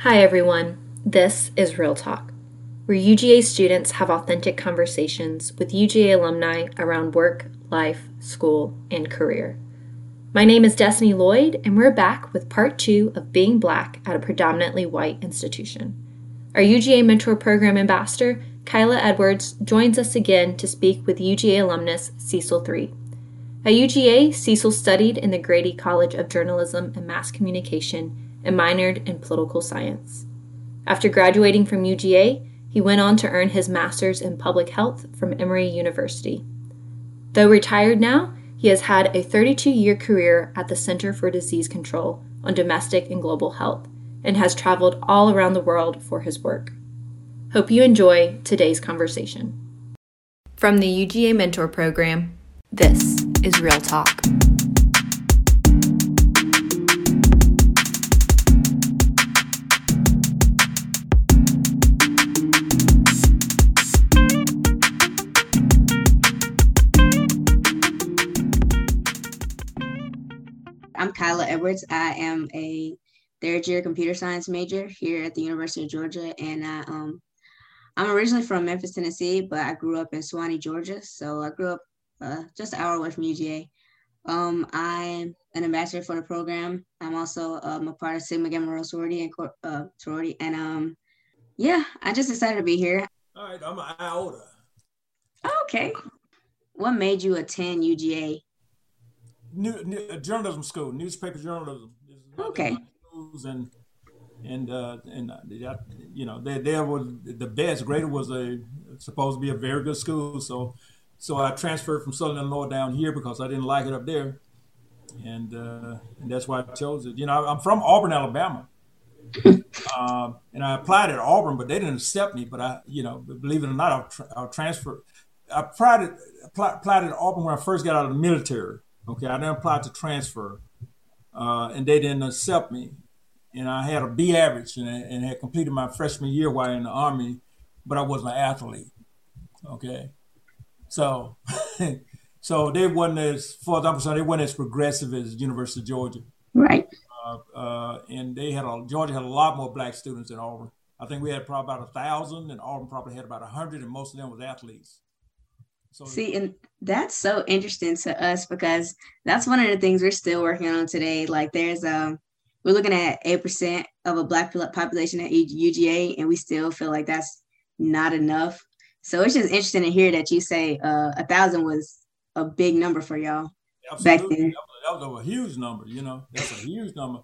Hi, everyone. This is Real Talk, where UGA students have authentic conversations with UGA alumni around work, life, school, and career. My name is Destiny Lloyd, and we're back with part two of being black at a predominantly white institution. Our UGA Mentor Program ambassador, Kyla Edwards, joins us again to speak with UGA alumnus Cecil Three. At UGA, Cecil studied in the Grady College of Journalism and Mass Communication and minored in political science. After graduating from UGA, he went on to earn his master's in public health from Emory University. Though retired now, he has had a 32 year career at the Center for Disease Control on domestic and global health and has traveled all around the world for his work. Hope you enjoy today's conversation. From the UGA Mentor Program, this is Real Talk. Kyla Edwards. I am a third year computer science major here at the University of Georgia. And I, um, I'm originally from Memphis, Tennessee, but I grew up in Suwanee, Georgia. So I grew up uh, just an hour away from UGA. Um, I'm an ambassador for the program. I'm also um, a part of Sigma Gamma Rho sorority and uh, sorority. And um, yeah, I'm just decided to be here. All right, I'm an iota. Okay. What made you attend UGA? New, new, journalism school, newspaper journalism. Okay. And and uh, and uh, you know they they were the best. Grady was a supposed to be a very good school, so so I transferred from Southern Illinois down here because I didn't like it up there, and uh, and that's why I chose it. You know, I'm from Auburn, Alabama, uh, and I applied at Auburn, but they didn't accept me. But I, you know, believe it or not, I'll, tra- I'll transfer. I applied at, applied at Auburn when I first got out of the military. Okay, I then applied to transfer, uh, and they didn't accept me. And I had a B average and, and had completed my freshman year while in the army, but I wasn't an athlete. Okay, so so they wasn't as far as I'm concerned, they weren't as progressive as University of Georgia. Right. Uh, uh, and they had a Georgia had a lot more black students than Auburn. I think we had probably about a thousand, and Auburn probably had about a hundred, and most of them was athletes. So see, and that's so interesting to us because that's one of the things we're still working on today. Like, there's um, we're looking at eight percent of a black population at UGA, and we still feel like that's not enough. So it's just interesting to hear that you say uh, a thousand was a big number for y'all Absolutely. back then. That was, that was, a huge number. You know, that's a huge number.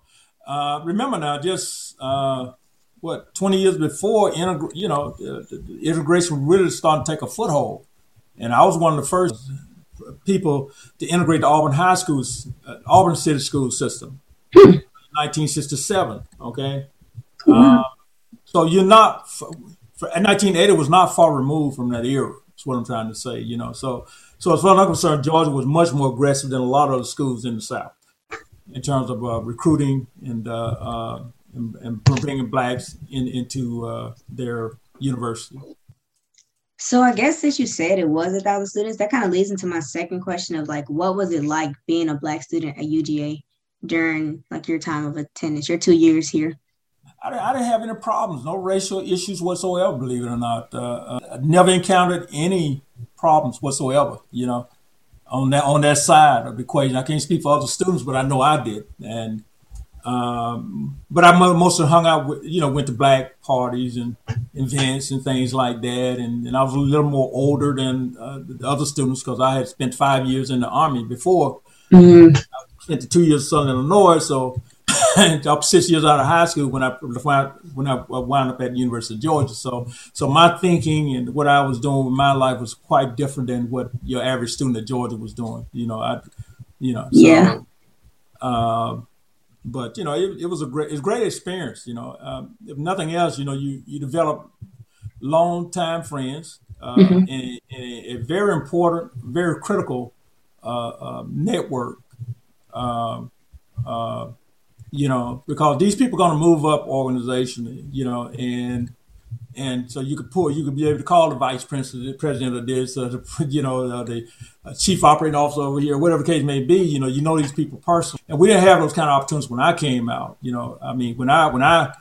Uh, remember now, just uh, what twenty years before, you know, the integration really started to take a foothold and I was one of the first people to integrate the Auburn High Schools, uh, Auburn City School system, 1967. Okay, uh, so you're not. For, 1980 was not far removed from that era. That's what I'm trying to say. You know, so so as far as I'm concerned, Georgia was much more aggressive than a lot of the schools in the South in terms of uh, recruiting and, uh, uh, and, and bringing blacks in, into uh, their university. So I guess since you said it was a thousand students, that kind of leads into my second question of like, what was it like being a black student at UGA during like your time of attendance, your two years here? I, I didn't have any problems, no racial issues whatsoever. Believe it or not, uh, uh, never encountered any problems whatsoever. You know, on that on that side of the equation, I can't speak for other students, but I know I did, and um, but I mostly hung out with, you know, went to black parties and events and things like that. And, and I was a little more older than uh, the other students because I had spent five years in the army before. Mm-hmm. I spent the two years in Southern Illinois, so up six years out of high school when I when I wound up at the University of Georgia. So so my thinking and what I was doing with my life was quite different than what your average student at Georgia was doing. You know, I, you know, so, yeah. Uh, but you know, it, it was a great, it's a great experience. You know, um, if nothing else, you know, you you develop long time friends uh, mm-hmm. and, and a, a, very important, very critical uh, uh, network. Um, uh, you know, because these people are going to move up organizationally. You know, and and so you could pull, you could be able to call the vice president, president of this, uh, the, you know, uh, the uh, chief operating officer over here, whatever the case may be. You know, you know these people personally, and we didn't have those kind of opportunities when I came out. You know, I mean, when I when I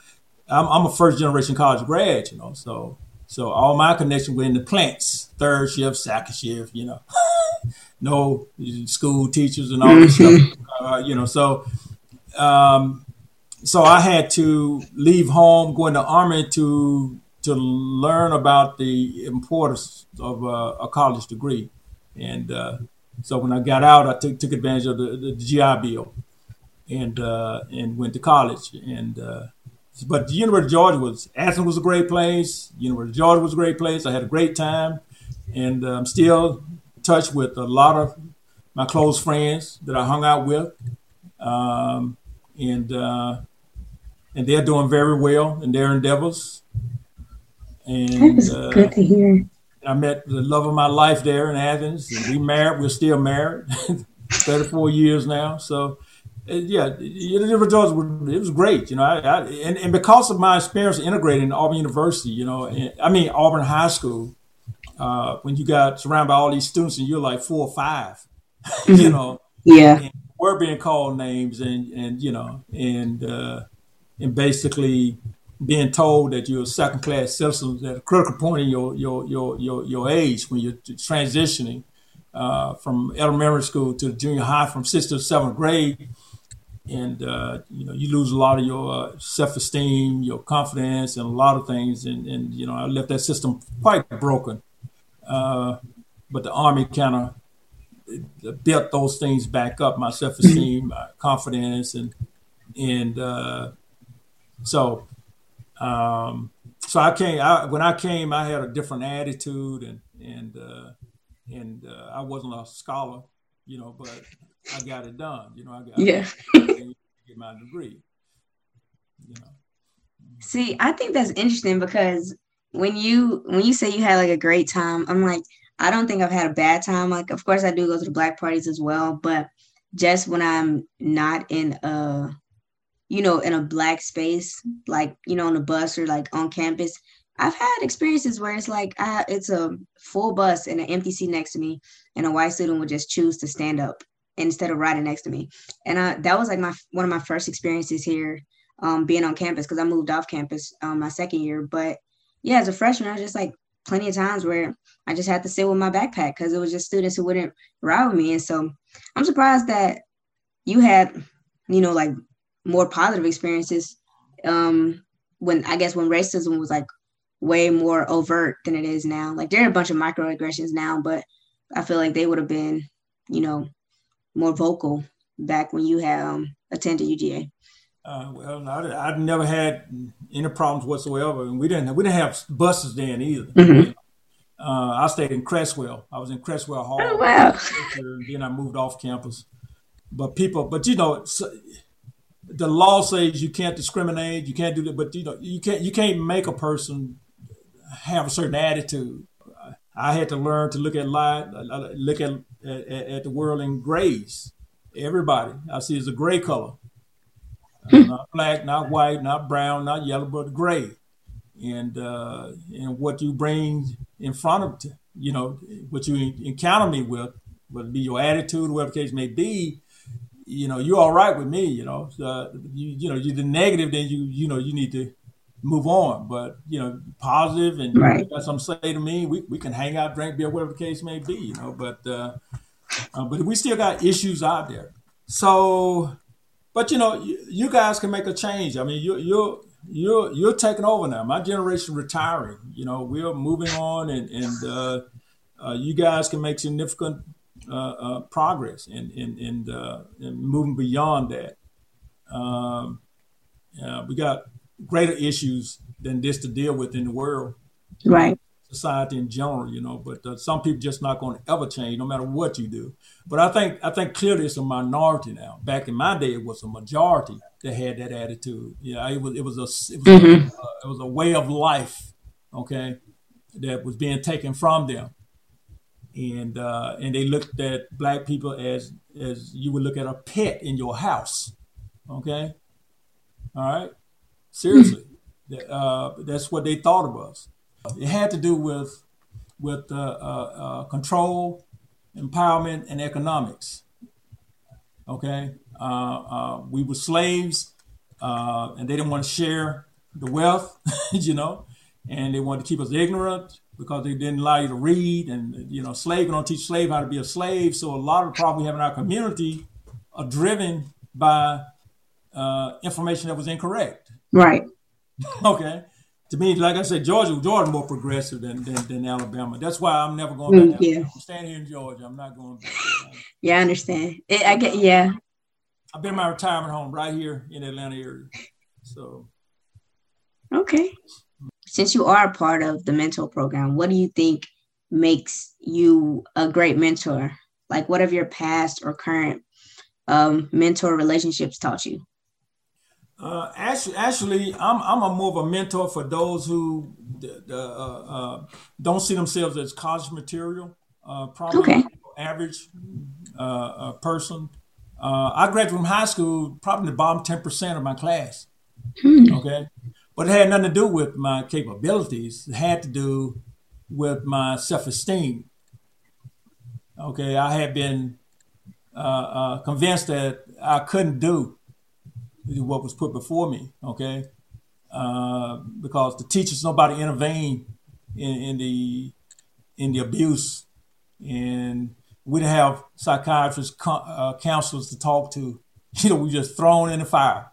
I'm, I'm a first generation college grad, you know, so so all my connections were in the plants, third shift, second shift, you know, no school teachers and all this stuff, uh, you know. So, um, so I had to leave home, go in the army to to learn about the importance of uh, a college degree, and uh, so when I got out, I took took advantage of the, the GI Bill, and uh, and went to college, and uh, but the University of Georgia was Athens was a great place. University of Georgia was a great place. I had a great time, and uh, I'm still in touch with a lot of my close friends that I hung out with, um, and uh, and they're doing very well in their endeavors. And that's uh, good to hear. I met the love of my life there in Athens, and we married. We're still married, 34 years now. So yeah, it was great. You know, I, I, and, and because of my experience integrating Auburn University, you know, I mean Auburn High School, uh, when you got surrounded by all these students and you're like four or five, you mm-hmm. know, yeah, we're being called names and and you know and uh, and basically being told that you're a second class citizen at a critical point in your your your your, your age when you're transitioning uh, from elementary school to junior high from sixth to seventh grade and uh, you know you lose a lot of your uh, self-esteem, your confidence, and a lot of things. And, and you know I left that system quite broken. Uh, but the army kind of built those things back up: my self-esteem, my confidence, and and uh, so um, so I came. I, when I came, I had a different attitude, and and uh, and uh, I wasn't a scholar, you know, but I got it done. You know, I got yeah. get my degree. You know. See, I think that's interesting because when you when you say you had like a great time, I'm like, I don't think I've had a bad time. Like, of course, I do go to the black parties as well, but just when I'm not in a, you know, in a black space, like you know, on a bus or like on campus, I've had experiences where it's like I, it's a full bus and an empty seat next to me, and a white student would just choose to stand up instead of riding next to me. And I, that was like my one of my first experiences here, um, being on campus because I moved off campus um, my second year. But yeah, as a freshman, I was just like plenty of times where I just had to sit with my backpack because it was just students who wouldn't ride with me. And so I'm surprised that you had, you know, like more positive experiences um, when I guess when racism was like way more overt than it is now. Like there are a bunch of microaggressions now, but I feel like they would have been, you know, more vocal back when you had um, attended UGA? Uh, well, I, I never had any problems whatsoever, and we didn't we didn't have buses then either. Mm-hmm. Uh, I stayed in Creswell. I was in Creswell Hall. Oh wow! Then I moved off campus. But people, but you know, the law says you can't discriminate, you can't do that. But you know, you can't you can't make a person have a certain attitude. I had to learn to look at life, look at at, at the world in grays. Everybody I see is a gray color, uh, not black, not white, not brown, not yellow, but gray. And uh, and what you bring in front of you know what you encounter me with, whether it be your attitude, whatever the case may be, you know you're all right with me. You know, uh, you you know you're the negative, then you you know you need to move on. But you know, positive and right. to say to me, we, we can hang out, drink beer, whatever the case may be. You know, but uh, uh, but we still got issues out there. So, but you know, you, you guys can make a change. I mean, you you're you're you're taking over now. My generation retiring. You know, we're moving on, and and uh, uh, you guys can make significant progress in in in, uh, in, moving beyond that. Um, we got greater issues than this to deal with in the world. Right. Society in general, you know, but uh, some people just not going to ever change, no matter what you do. But I think I think clearly it's a minority now. Back in my day, it was a majority that had that attitude. Yeah, it was it was a it was, mm-hmm. a, uh, it was a way of life, okay, that was being taken from them, and uh, and they looked at black people as as you would look at a pet in your house, okay, all right? Seriously, uh, that's what they thought of us. It had to do with with uh, uh, uh control, empowerment, and economics. Okay, uh, uh, we were slaves, and they didn't want to share the wealth, you know, and they wanted to keep us ignorant because they didn't allow you to read, and you know, slave don't teach slave how to be a slave. So a lot of the problems we have in our community are driven by uh, information that was incorrect. Right. okay. To me, like I said, Georgia, Georgia more progressive than, than, than Alabama. That's why I'm never going back. Mm, yeah. I'm staying here in Georgia. I'm not going back. yeah, I understand. It, I get. Yeah. I've been in my retirement home right here in Atlanta area. So. Okay. Since you are a part of the mentor program, what do you think makes you a great mentor? Like, what have your past or current um, mentor relationships taught you? Uh, actually, actually, I'm I'm a more of a mentor for those who uh, uh, don't see themselves as college material. Uh, probably okay. average uh, person. Uh, I graduated from high school, probably the bottom ten percent of my class. Hmm. Okay, but it had nothing to do with my capabilities. It had to do with my self esteem. Okay, I had been convinced that I couldn't do what was put before me. Okay, uh, because the teachers nobody intervened in, in the in the abuse, and we didn't have psychiatrists, uh, counselors to talk to. You know, we just thrown in the fire.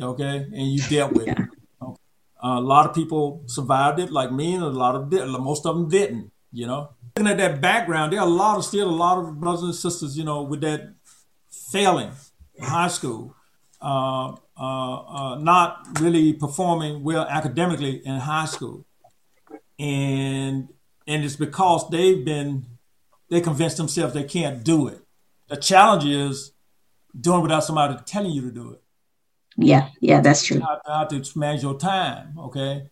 Okay, and you dealt with it. A lot of people survived it, like me, and a lot of most of them didn't. You know, looking at that background, there are a lot of still a lot of brothers and sisters, you know, with that failing in high school uh, uh, uh, not really performing well academically in high school, and and it's because they've been they convinced themselves they can't do it. The challenge is doing without somebody telling you to do it. Yeah, yeah, that's true. How, to manage your time, okay?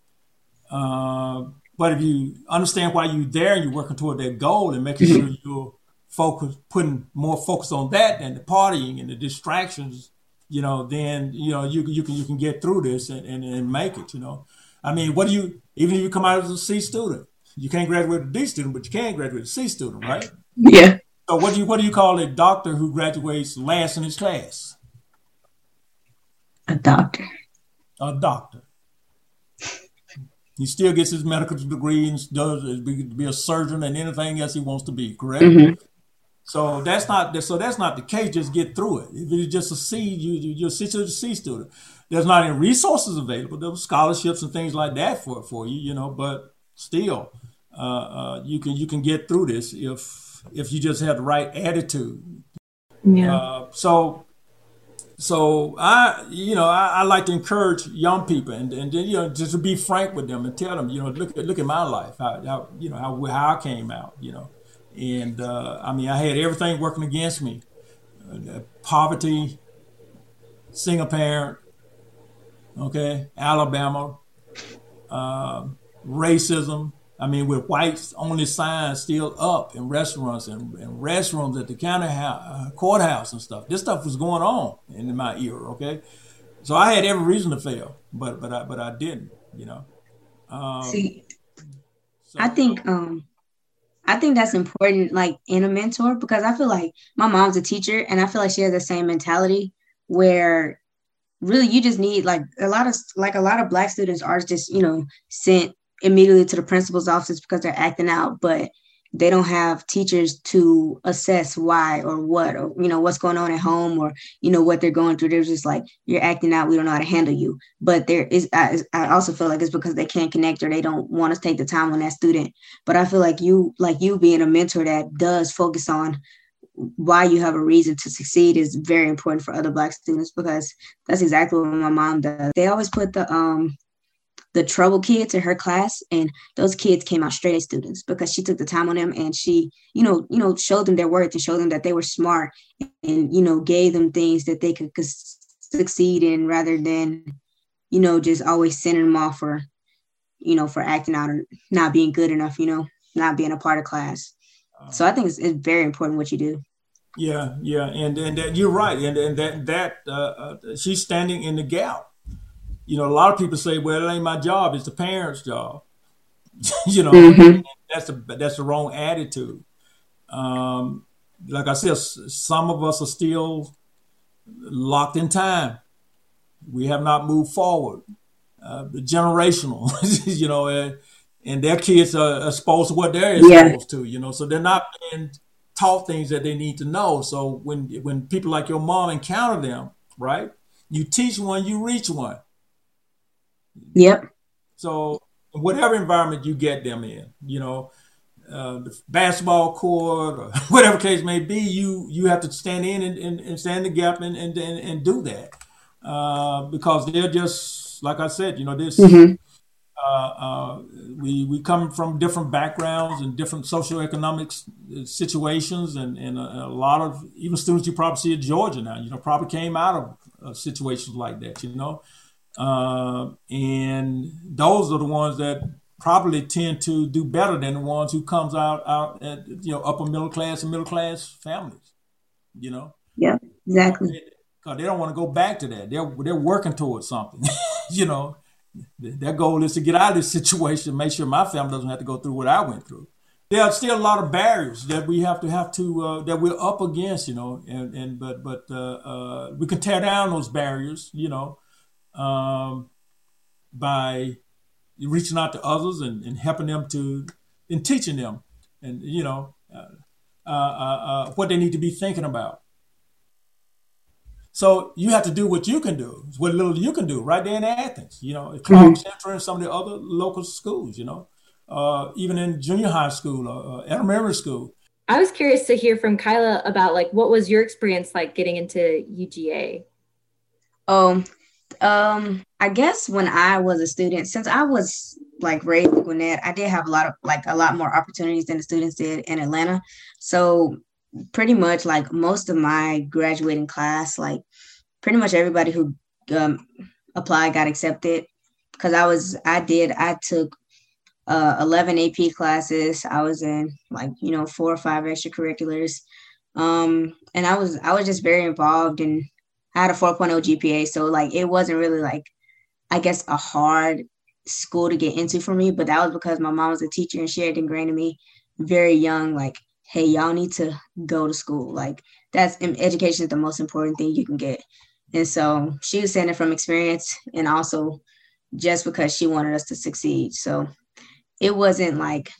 Uh, but if you understand why you're there and you're working toward that goal and making mm-hmm. sure you're focus, putting more focus on that than the partying and the distractions you know, then you know you you can you can get through this and, and, and make it. You know, I mean, what do you even if you come out as a C student, you can't graduate a D student, but you can graduate a C student, right? Yeah. So what do you what do you call a doctor who graduates last in his class? A doctor. A doctor. He still gets his medical degree and does be, be a surgeon and anything else he wants to be. Correct. Mm-hmm. So that's not so that's not the case. Just get through it. If it's just a C, you you you're a C student. There's not any resources available. There's scholarships and things like that for for you, you know. But still, uh, uh, you can you can get through this if if you just have the right attitude. Yeah. Uh, so so I, you know, I, I, like to encourage young people and, and you know, just to be frank with them and tell them, you know, look at, look at my life, how, how you know, how, how I came out, you know, and uh, I mean, I had everything working against me: uh, poverty, single parent, okay, Alabama, uh, racism. I mean, with whites only signs still up in restaurants and, and restrooms at the county house, uh, courthouse and stuff. This stuff was going on in my era. Okay, so I had every reason to fail, but but I but I didn't. You know. Um, See, so, I think um, I think that's important, like in a mentor, because I feel like my mom's a teacher and I feel like she has the same mentality where really you just need like a lot of like a lot of black students are just, you know, sent immediately to the principal's office because they're acting out. But they don't have teachers to assess why or what or you know what's going on at home or you know what they're going through. They're just like you're acting out. We don't know how to handle you. But there is i, I also feel like it's because they can't connect or they don't want to take the time on that student. But i feel like you like you being a mentor that does focus on why you have a reason to succeed is very important for other black students because that's exactly what my mom does. They always put the um the trouble kids in her class and those kids came out straight A students because she took the time on them and she you know you know showed them their worth and showed them that they were smart and you know gave them things that they could, succeed in rather than you know just always sending them off for you know for acting out or not being good enough you know not being a part of class. So i think it's, it's very important what you do. Yeah yeah and and, and you're right and, and that that uh, uh, she's standing in the gap you know, a lot of people say, "Well, it ain't my job; it's the parents' job." you know, mm-hmm. that's the that's the wrong attitude. Um, like I said, some of us are still locked in time. We have not moved forward. uh, generational, you know, and, and their kids are exposed to what they're exposed yeah. to, you know, so they're not being taught things that they need to know. So when when people like your mom encounter them, right, you teach one, you reach one. Yep. So whatever environment you get them in, you know, uh, the basketball court or whatever case may be, you you have to stand in and, and, and stand the gap and, and, and, do that uh, because they're just like I said, you know, this. Mm-hmm. Uh, uh, we we come from different backgrounds and different socioeconomic situations, and, and a, a, lot of even students you probably see at Georgia now, you know, probably came out of situations like that, you know, uh, and those are the ones that probably tend to do better than the ones who comes out out at you know upper middle class and middle class families. You know. Yeah, exactly. Because they don't want to go back to that. They're they're working towards something. you know, their goal is to get out of this situation, make sure my family doesn't have to go through what I went through. There are still a lot of barriers that we have to have to uh, that we're up against, you know, and and but but uh, uh, we can tear down those barriers, you know, um, by reaching out to others and, and helping them to and teaching them and you know uh, uh, uh, what they need to be thinking about. So you have to do what you can do, what little you can do right there in Athens. You know, Clarke mm-hmm. Central and some of the other local schools. You know, uh, even in junior high school, or uh, elementary school. I was curious to hear from Kyla about like what was your experience like getting into UGA. Oh, um, I guess when I was a student, since I was like raised in Gwinnett, I did have a lot of like a lot more opportunities than the students did in Atlanta. So pretty much like most of my graduating class, like pretty much everybody who um, applied got accepted because I was I did I took uh, 11 AP classes. I was in like you know four or five extracurriculars, um, and I was I was just very involved and I had a 4.0 GPA, so like it wasn't really like I guess a hard school to get into for me, but that was because my mom was a teacher and she had ingrained in me very young like hey, y'all need to go to school. Like that's education is the most important thing you can get. And so she was saying it from experience and also just because she wanted us to succeed. So it wasn't like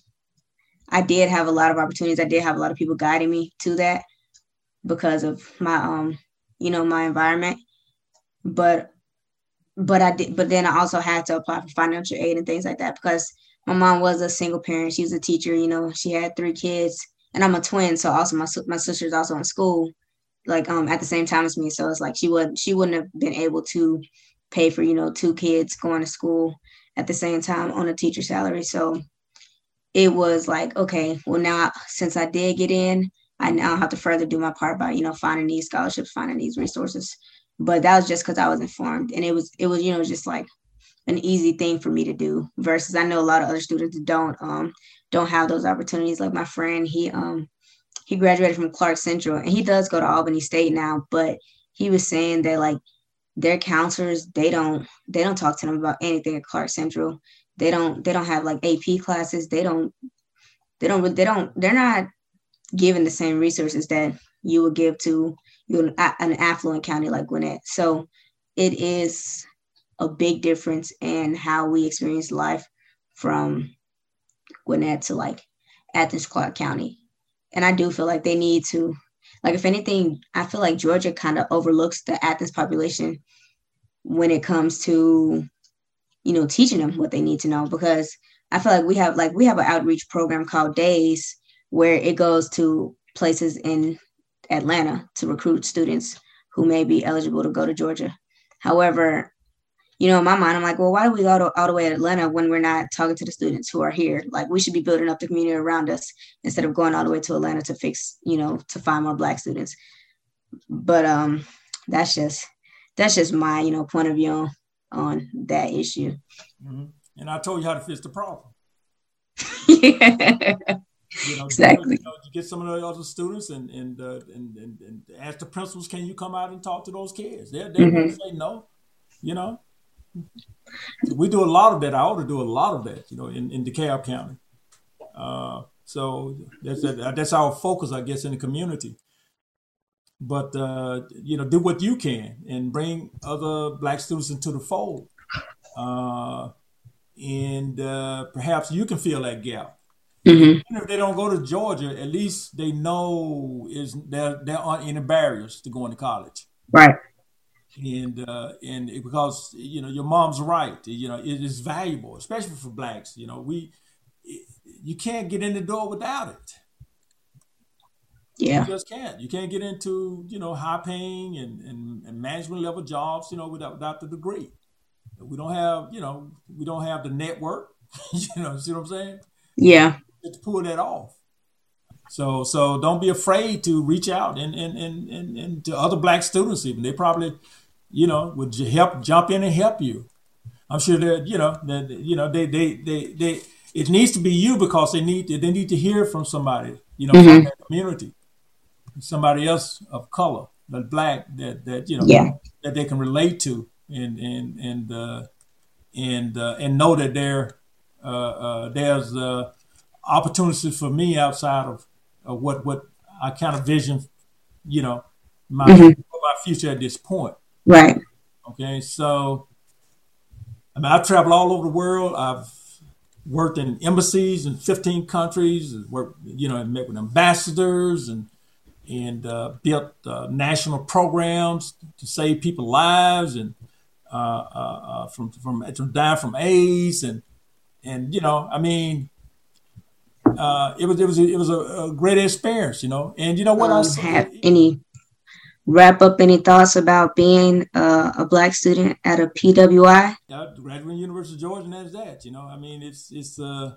I did have a lot of opportunities. I did have a lot of people guiding me to that because of my um, you know, my environment. But but I did but then I also had to apply for financial aid and things like that because my mom was a single parent. She was a teacher, you know, she had three kids and I'm a twin, so also my my sister's also in school, like um at the same time as me. So it's like she would she wouldn't have been able to pay for you know two kids going to school at the same time on a teacher salary. So it was like okay, well now since I did get in, I now have to further do my part by you know finding these scholarships, finding these resources. But that was just because I was informed, and it was it was you know just like an easy thing for me to do versus I know a lot of other students don't um don't have those opportunities. Like my friend, he um he graduated from Clarke Central and he does go to Albany State now, but he was saying that like their counselors they don't they don't talk to them about anything at Clarke Central. They don't they don't have like AP classes. They don't they don't they don't they're not given the same resources that you would give to you an affluent county like Gwinnett. So it is a big difference in how we experience life from Gwinnett to like Athens, Clarke County. And I do feel like they need to, like, if anything, I feel like Georgia kind of overlooks the Athens population when it comes to, you know, teaching them what they need to know because I feel like we have like we have an outreach program called Days where it goes to places in Atlanta to recruit students who may be eligible to go to Georgia. However, you know, in my mind, I'm like, well, why do we go to, all the way to Atlanta when we're not talking to the students who are here? Like, we should be building up the community around us instead of going all the way to Atlanta to fix, you know, to find more Black students. But um, that's just that's just my, you know, point of view on, on that issue. Mm-hmm. And I told you how to fix the problem. yeah. You know, exactly. You, know, you, get some of the other students and and, uh, and, and and ask the principals, can you come out and talk to those kids? They're, they're mm-hmm. say no. You know, we do a lot of that. I ought to do a lot of that, you know, in, in DeKalb County. Uh, so that's that's our focus, I guess, in the community. But uh, you know, do what you can and bring other black students into the fold. uh, and uh, perhaps you can fill that gap. Mm-hmm. Even if they don't go to Georgia, at least they know is there there aren't any barriers to going to college. Right. And uh, and it, because you know your mom's right, you know it is valuable, especially for blacks. You know we you can't get in the door without it. Yeah. You just can't. You can't get into you know high paying and, and, and management level jobs. You know without without the degree. We don't have you know we don't have the network. you know see what I'm saying? Yeah to pull that off. So so don't be afraid to reach out and and, and, and, and to other black students even. They probably, you know, would help jump in and help you. I'm sure that, you know, that you know, they they they they it needs to be you because they need to, they need to hear from somebody, you know, mm-hmm. from that community. Somebody else of color, that black that that you know yeah. that they can relate to and and and uh, and uh, and know that there uh, uh, there's uh, opportunities for me outside of, of what what I kind of vision, you know, my mm-hmm. my future at this point. Right. Okay, so I mean, I've traveled all over the world. I've worked in embassies in 15 countries. Worked, you know, and met with ambassadors and and uh, built uh, national programs to save people lives and uh, uh, uh from from from dying from AIDS and and you know, I mean, uh, it was it was a, it was a, a, great experience, you know. And you know what? Um, I have any wrap up any thoughts about being uh, a black student at a PWI? Yeah, graduating University of Georgia, and that's that. You know, I mean, it's it's uh,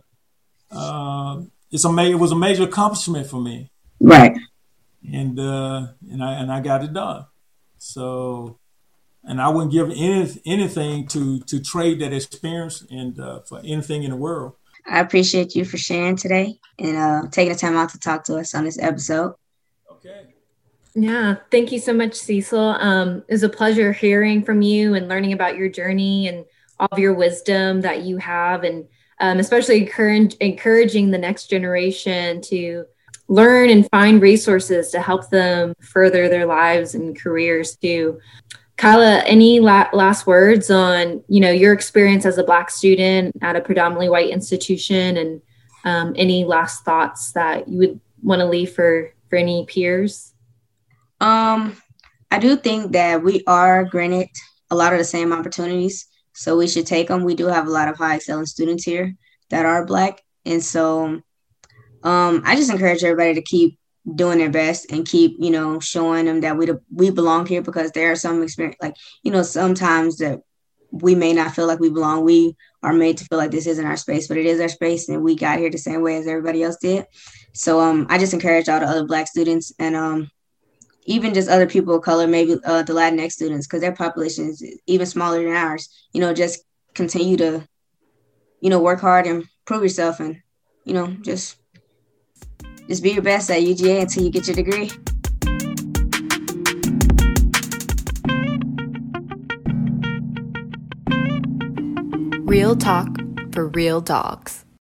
uh it's a ma- it was a major accomplishment for me. Right. And uh, and I and I got it done. So, and I wouldn't give any, anything to to trade that experience and uh, for anything in the world. I appreciate you for sharing today and uh, taking the time out to talk to us on this episode. Okay. Yeah, thank you so much, Cecil. Um, it was a pleasure hearing from you and learning about your journey and all of your wisdom that you have, and um, especially encourage, encouraging the next generation to learn and find resources to help them further their lives and careers too. Kyla, any la- last words on you know your experience as a Black student at a predominantly white institution, and um, any last thoughts that you would want to leave for for any peers? Um, I do think that we are granted a lot of the same opportunities, so we should take them. We do have a lot of high excelling students here that are Black, and so um, I just encourage everybody to keep doing their best and keep you know showing them that we we belong here because there are some experience like you know sometimes that we may not feel like we belong. We are made to feel like this isn't our space but it is our space and we got here the same way as everybody else did. So um i just encourage all the other black students and um even just other people of color maybe uh, the latinx students because their population is even smaller than ours you know just continue to you know work hard and prove yourself and you know just just be your best at UGA until you get your degree. Real talk for real dogs.